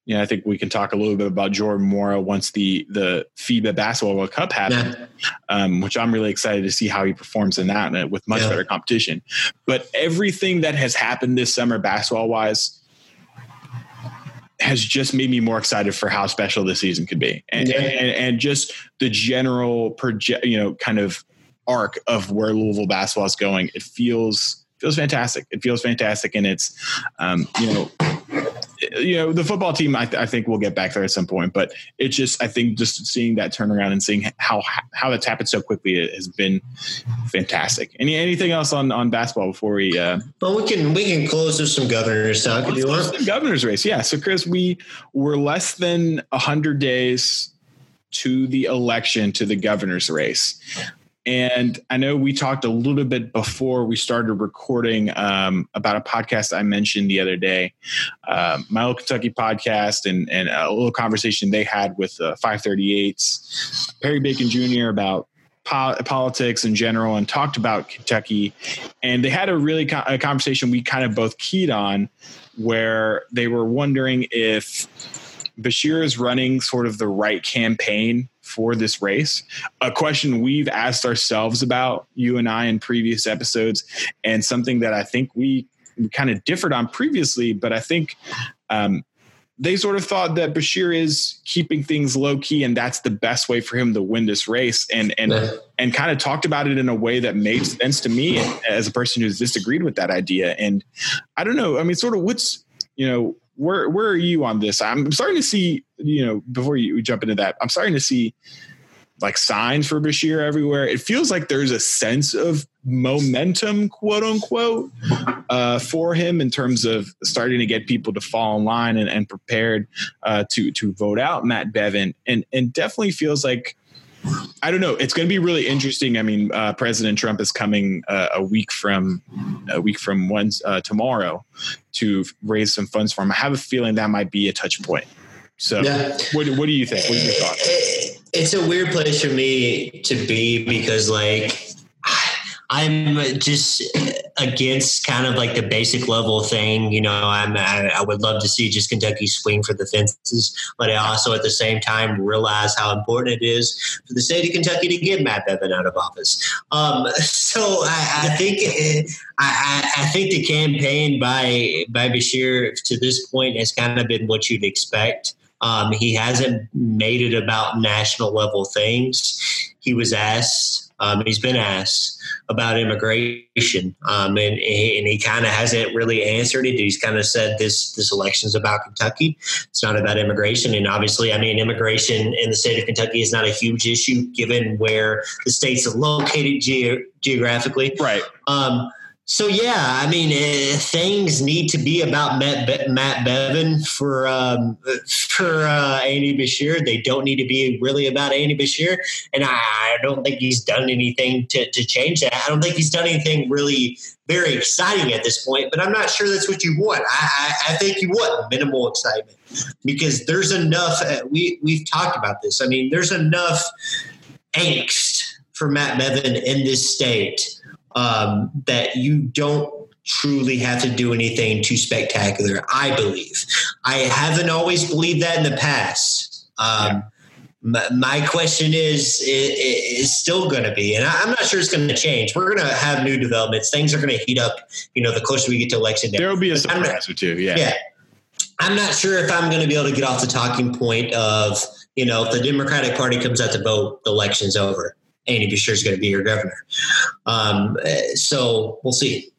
you know, I think we can talk a little bit about Jordan Nwora once the the FIBA Basketball World Cup happens, yeah. um, which I'm really excited to see how he performs in that uh, with much yeah. better competition. But everything that has happened this summer, basketball wise, has just made me more excited for how special this season could be, and yeah. and, and, just the general project, you know, kind of arc of where Louisville basketball is going. It feels feels fantastic. It feels fantastic, and it's um, you know you know the football team I, th- I, think we'll get back there at some point but it's just i think just seeing that turnaround and seeing how how that's happened so quickly has been fantastic. Any anything else on on basketball before we uh well we can we can close with some governors talk if you want. the governor's race. Yeah so chris we were less than 100 days to the election to the governor's race and I know we talked a little bit before we started recording um, about a podcast I mentioned the other day, uh, my old Kentucky podcast, and, and a little conversation they had with uh, 538's Perry Bacon Jr. about po- politics in general and talked about Kentucky. And they had a really co- a conversation we kind of both keyed on where they were wondering if Beshear is running sort of the right campaign for this race. A question we've asked ourselves about, you and I, in previous episodes, and something that I think we, kind of differed on previously, but I think um, they sort of thought that Beshear is keeping things low key, and that's the best way for him to win this race, and and yeah. and kind of talked about it in a way that made sense to me as a person who's disagreed with that idea. And I don't know, I mean, sort of what's you know where where are you on this? I'm starting to see, you know, before you jump into that, I'm starting to see like signs for Beshear everywhere. It feels like there's a sense of momentum, quote unquote, uh, for him in terms of starting to get people to fall in line and, and prepared uh, to to vote out Matt Bevin, and and definitely feels like I don't know. It's going to be really interesting. I mean, uh, President Trump is coming uh, a week from a week from Wednesday, uh, tomorrow to raise some funds for him. I have a feeling that might be a touch point. So, yeah. what, what do you think? What are your thoughts? It's a weird place for me to be because, like, I'm just against kind of like the basic level thing. You know, I'm I, I, would love to see just Kentucky swing for the fences, but I also at the same time realize how important it is for the state of Kentucky to get Matt Bevin out of office. Um, so I, I think I, I, think the campaign by by Beshear to this point has kind of been what you'd expect. Um, he hasn't made it about national level things. He was asked um, he's been asked about immigration, um, and, and he kind of hasn't really answered it. He's kind of said this this election is about Kentucky. It's not about immigration, and obviously, I mean, immigration in the state of Kentucky is not a huge issue given where the state's are located ge- geographically. Right. Um, so yeah, I mean, uh, things need to be about Matt, Be- Matt Bevin for um, for uh, Andy Beshear. They don't need to be really about Andy Beshear, and I, I don't think he's done anything to, to change that. I don't think he's done anything really very exciting at this point. But I'm not sure that's what you want. I, I, I think you want minimal excitement because there's enough. Uh, we we've talked about this. I mean, there's enough angst for Matt Bevin in this state um, that you don't truly have to do anything too spectacular. I believe. I haven't always believed that in the past. Um, my, my question is, is, is still going to be, and I, am not sure it's going to change. We're going to have new developments. Things are going to heat up. You know, the closer we get to election day, there will be a surprise or two. Yeah. Yeah. I'm not sure if I'm going to be able to get off the talking point of, you know, if the Democratic Party comes out to vote, the election's over. Andy Beshear is going to be your governor. Um, so we'll see.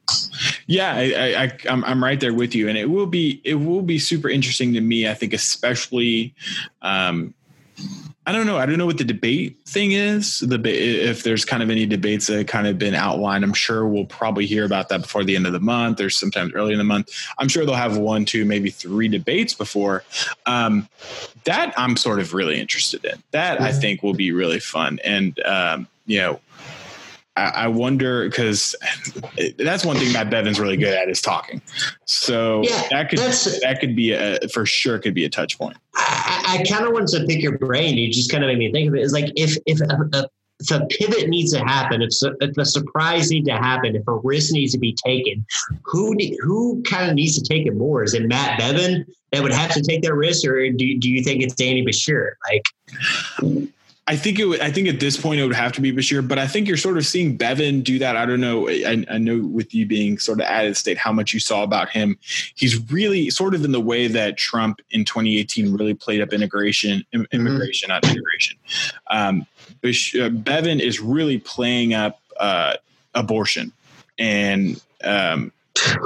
Yeah, I, I, I'm, I'm right there with you, and it will be it will be super interesting to me. I think, especially um, I don't know. I don't know what the debate thing is. The if there's kind of any debates that kind of been outlined, I'm sure we'll probably hear about that before the end of the month or sometimes early in the month. I'm sure they'll have one, two, maybe three debates before. Um, that I'm sort of really interested in. That. I think will be really fun, and um, you know, I, wonder because that's one thing Matt Bevin's really good at is talking. So yeah, that could that could be a for sure could be a touch point. I, I kind of wanted to pick your brain. You just kind of made me think of it. It's like if if a, a, if a pivot needs to happen, if, if a surprise needs to happen, if a risk needs to be taken, who who kind of needs to take it more? Is it Matt Bevin that would have to take that risk, or do, do you think it's Danny Beshear? Like, I think it would, I think at this point it would have to be Beshear, but I think you're sort of seeing Bevin do that. I don't know. I, I know with you being sort of added state, how much you saw about him. He's really sort of in the way that Trump in 2018 really played up integration, immigration, mm-hmm. not integration. Um, uh, Bevin is really playing up uh, abortion and um,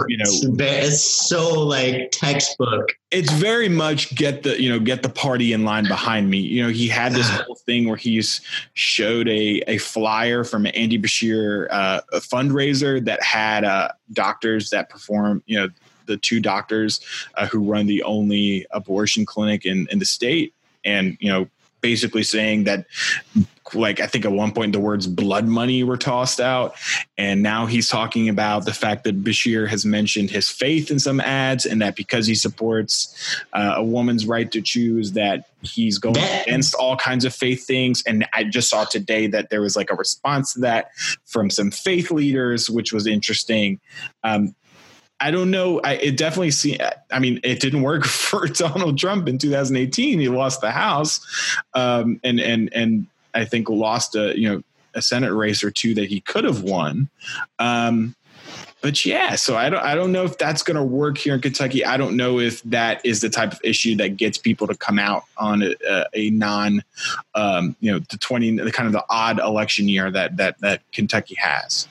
you know it's so like textbook. It's very much get the you know get the party in line behind me. You know he had this whole thing where he's showed a a flyer from andy beshear uh, a fundraiser that had uh, doctors that perform you know the two doctors uh, who run the only abortion clinic in in the state. And you know basically saying that like I think at one point the words blood money were tossed out. And now he's talking about the fact that Beshear has mentioned his faith in some ads and that because he supports uh, a woman's right to choose that he's going against all kinds of faith things. And I just saw today that there was like a response to that from some faith leaders, which was interesting. Um, I don't know. I it definitely see. I mean, it didn't work for Donald Trump in 2018. He lost the House, um, and and and I think lost a you know a Senate race or two that he could have won. Um, but yeah, so I don't I don't know if that's going to work here in Kentucky. I don't know if that is the type of issue that gets people to come out on a, a non, um, you know, the twenty the kind of the odd election year that that that Kentucky has.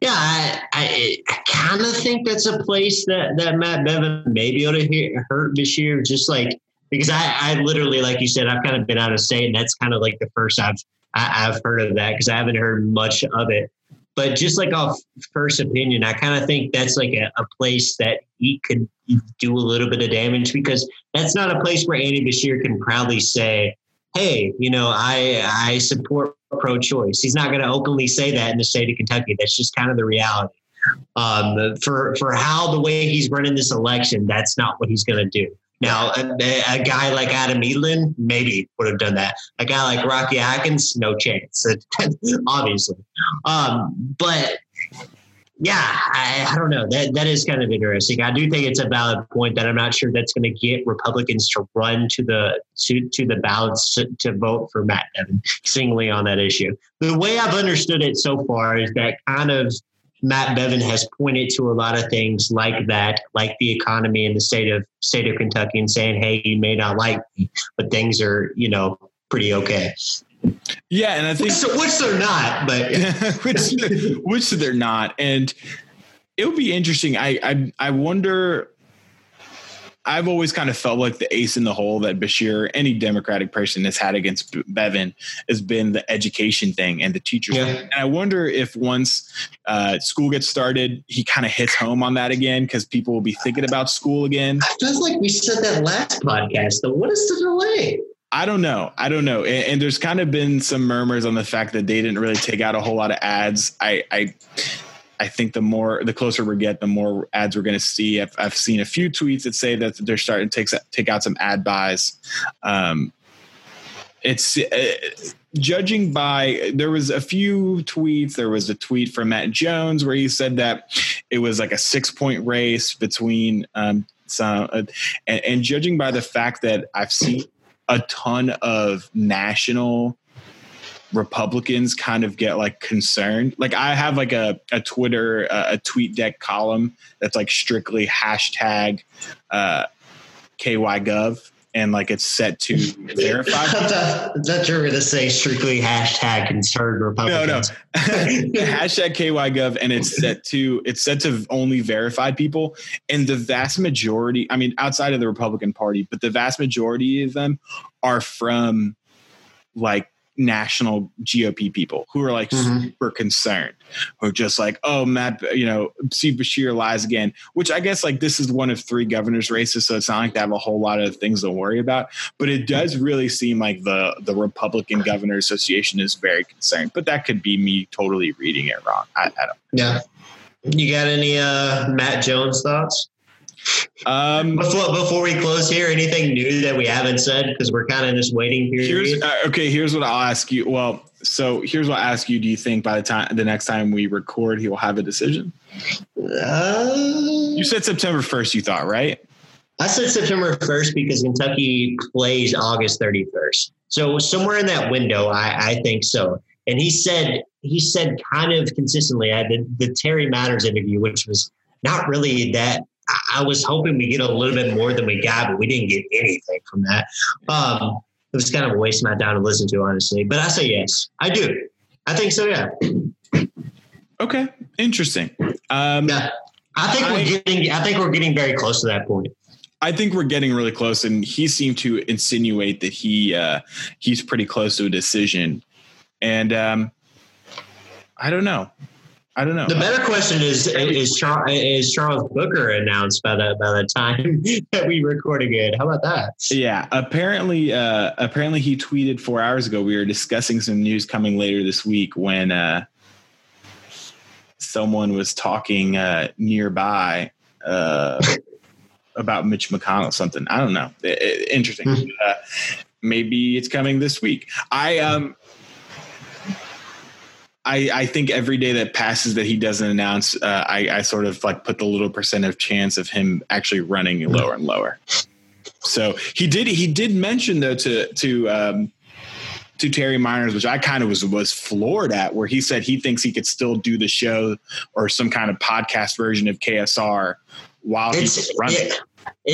Yeah, I, I, I kind of think that's a place that, that Matt Bevin may be able to hurt this year. Just like because I, I literally, like you said, I've kind of been out of state, and that's kind of like the first I've I, have i have heard of that because I haven't heard much of it. But just like off first opinion, I kind of think that's like a, a, place that he could do a little bit of damage because that's not a place where Andy Beshear can proudly say, "Hey, you know, I I support pro-choice." He's not going to openly say that in the state of Kentucky. That's just kind of the reality. Um, for for how the way he's running this election, that's not what he's going to do. Now, a, a, guy like Adam Edelen maybe would have done that. A guy like Rocky Adkins, no chance, obviously. Um, but yeah, I, I, don't know. That that is kind of interesting. I do think it's a valid point that I'm not sure that's going to get Republicans to run to the to to the ballots to, to vote for Matt Bevin singly on that issue. The way I've understood it so far is that kind of Matt Bevin has pointed to a lot of things like that, like the economy in the state of state of Kentucky, and saying, "Hey, you may not like me, but things are, you know, pretty okay." Yeah, and I think which, which they're not, but which which they're not, and it would be interesting. I I I wonder I've always kind of felt like the ace in the hole that Beshear, any Democratic person has had against Bevin, has been the education thing and the teachers. Yeah. And I wonder if once uh, school gets started, he kind of hits home on that again because people will be thinking about school again. I feel like we said that last podcast. Though, what is the delay? I don't know. I don't know. And, and, there's kind of been some murmurs on the fact that they didn't really take out a whole lot of ads. I, I I think the more the closer we get, the more ads we're going to see. I've, I've, seen a few tweets that say that they're starting to take take out some ad buys. Um, it's uh, judging by there was a few tweets. There was a tweet from Matt Jones where he said that it was like a six point race between um, some, uh, and, and judging by the fact that I've seen a ton of national Republicans kind of get like concerned. Like I have like a, a Twitter, uh, a TweetDeck column that's like strictly hashtag uh, KYGov and like it's set to verify. I thought you were going to say strictly hashtag concerned Republicans. No, no. hashtag KYGov and it's set to it's set to only verified people. And the vast majority, I mean, outside of the Republican Party, but the vast majority of them are from like national GOP people who are like mm-hmm. super concerned, who are just like, oh, Matt, you know, Steve Beshear lies again, which I guess like this is one of three governors races. So it's not like they have a whole lot of things to worry about, but it does really seem like the, the Republican Governor Association is very concerned, but that could be me totally reading it wrong. I, I don't. Yeah. You got any uh, Matt Jones thoughts? Um, before before we close here, anything new that we haven't said because we're kind of just waiting period. Here's, uh, okay, here's what I'll ask you. Well, so here's what I'll ask you. Do you think by the time the next time we record, he will have a decision? Uh, you said September first. You thought right? I said September first because Kentucky plays August thirty first. So somewhere in that window, I, I think so. And he said he said kind of consistently. I did the Terry Meiners interview, which was not really that I was hoping we get a little bit more than we got, but we didn't get anything from that. Um, it was kind of a waste of my time to listen to, honestly. But I say yes, I do. I think so. Yeah. Okay, interesting. Um, yeah, I think I, we're getting. I think we're getting very close to that point. I think we're getting really close, and he seemed to insinuate that he uh, he's pretty close to a decision. And um, I don't know. I don't know. The better question is is Charles, is Charles Booker announced by the by the time that we record again? How about that? Yeah, apparently, uh, apparently he tweeted four hours ago. We were discussing some news coming later this week when uh, someone was talking uh, nearby uh, about Mitch McConnell. Something I don't know. It, it, interesting. Mm-hmm. Uh, maybe it's coming this week. I um I, I think every day that passes that he doesn't announce, uh, I, I sort of like put the little percent of chance of him actually running lower and lower. So he did he did mention though to to um, to Terry Meiners, which I kind of was was floored at, where he said he thinks he could still do the show or some kind of podcast version of KSR while it's, he's running. It,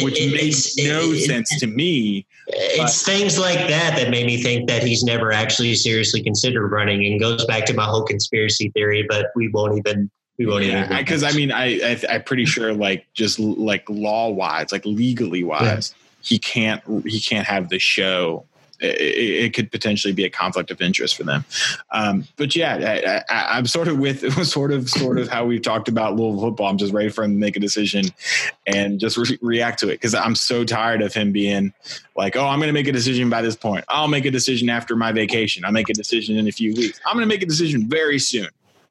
which it, makes no it, sense to me. It's but, things like that that made me think that he's never actually seriously considered running, and goes back to my whole conspiracy theory. But we won't even we won't yeah, even because I mean I, I am pretty sure like just like law wise, like legally wise, yeah. he can't he can't have the show it, it, could potentially be a conflict of interest for them. Um, but yeah, I, am sort of with sort of sort of how we've talked about Louisville football. I'm just ready for him to make a decision and just re- react to it because I'm so tired of him being like, oh, I'm going to make a decision by this point. I'll make a decision after my vacation. I'll make a decision in a few weeks. I'm going to make a decision very soon.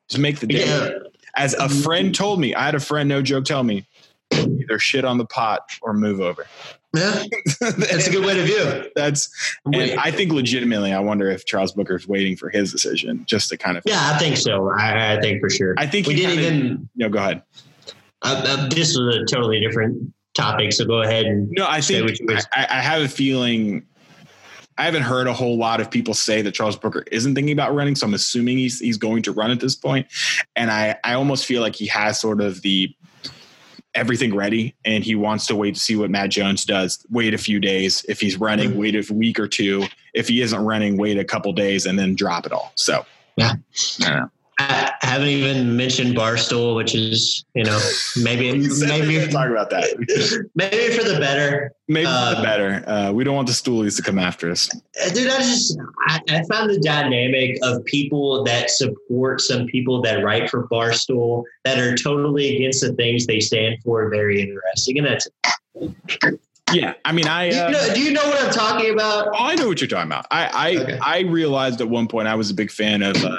Just make the day. Yeah. As a friend told me, I had a friend, no joke, tell me either shit on the pot or move over. Yeah, that's a good way to view it. That's, and I think legitimately, I wonder if Charles Booker's waiting for his decision just to kind of. Yeah, I think so. I, I think for sure. I think we didn't kinda, even. No, go ahead. Uh, uh, this was a totally different topic, so go ahead and. No, I think I, I have a feeling. I haven't heard a whole lot of people say that Charles Booker isn't thinking about running, so I'm assuming he's he's going to run at this point. And I I almost feel like he has sort of the everything ready and he wants to wait to see what Matt Jones does. Wait a few days. If he's running, mm-hmm. wait a week or two. If he isn't running, wait a couple days and then drop it all. So, yeah. I, haven't even mentioned Barstool, which is, you know, maybe, maybe talk about that. maybe for the better. Maybe for the um, better. Uh, we don't want the stoolies to come after us. Dude, I just, I, I found the dynamic of people that support some people that write for Barstool that are totally against the things they stand for very interesting. And that's yeah, I mean, I do you, uh, know, do you, know, what I'm talking about? Oh, I know what you're talking about. I I, okay. I realized at one point I was a big fan of uh,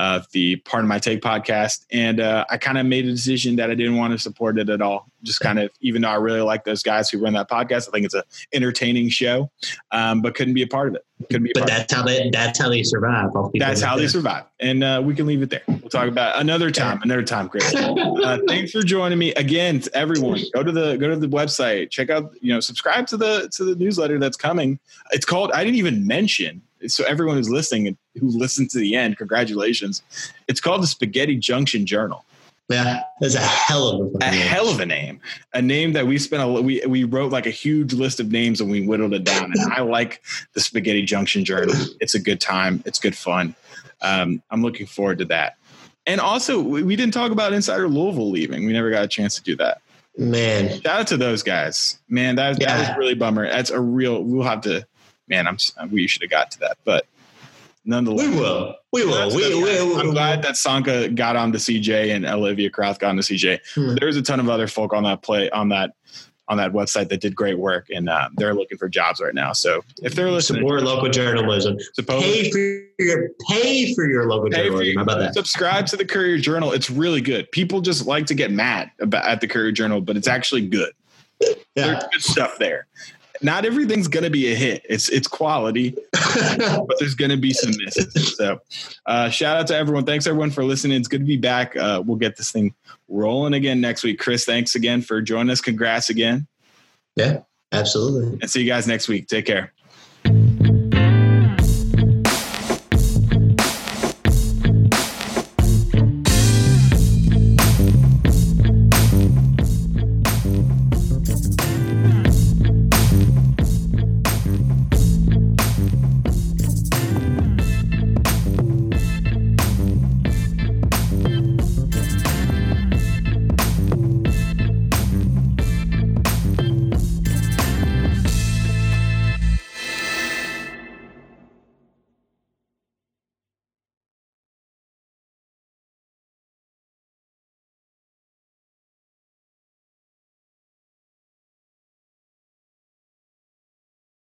of the Pardon My Take podcast. And uh, I kind of made a decision that I didn't want to support it at all. Just kind of, even though I really like those guys who run that podcast, I think it's an entertaining show, um, but couldn't be a part of it. Couldn't be. but that's how they that's how they survive. That's how they survive, and uh, we can leave it there. We'll talk about another time, another time, Chris. uh, thanks for joining me again. To everyone, go to the go to the website, check out, you know, subscribe to the to the newsletter that's coming. It's called. I didn't even mention so everyone who's listening who listened to the end, congratulations. It's called the Spaghetti Junction Journal. Yeah, that's a hell of a, a hell of a name. A name that we spent a we we wrote like a huge list of names and we whittled it down. And I like the Spaghetti Junction Journal. It's a good time. It's good fun. Um, I'm looking forward to that. And also, we didn't talk about Insider Louisville leaving. We never got a chance to do that. Man, shout out to those guys. Man, that, yeah. that was really bummer. That's a real. We'll have to man, I'm we should have got to that, but nonetheless, we will. We will. We, we, we, I'm glad that Sanka got on to CJ and Olivia Krauth got on to CJ. Hmm. There's a ton of other folk on that play on that on that website that did great work, and uh, they're looking for jobs right now. So if they're listening, support local journalism. Suppose, pay for your pay for your local journalism. Your, How about that? Subscribe to the Courier Journal. It's really good. People just like to get mad about at the Courier Journal, but it's actually good. Yeah. There's good stuff there not everything's going to be a hit. It's it's quality, but there's going to be some misses. So, uh, shout out to everyone. Thanks everyone for listening. It's good to be back. Uh, we'll get this thing rolling again next week. Chris, thanks again for joining us. Congrats again. Yeah, absolutely. And see you guys next week. Take care.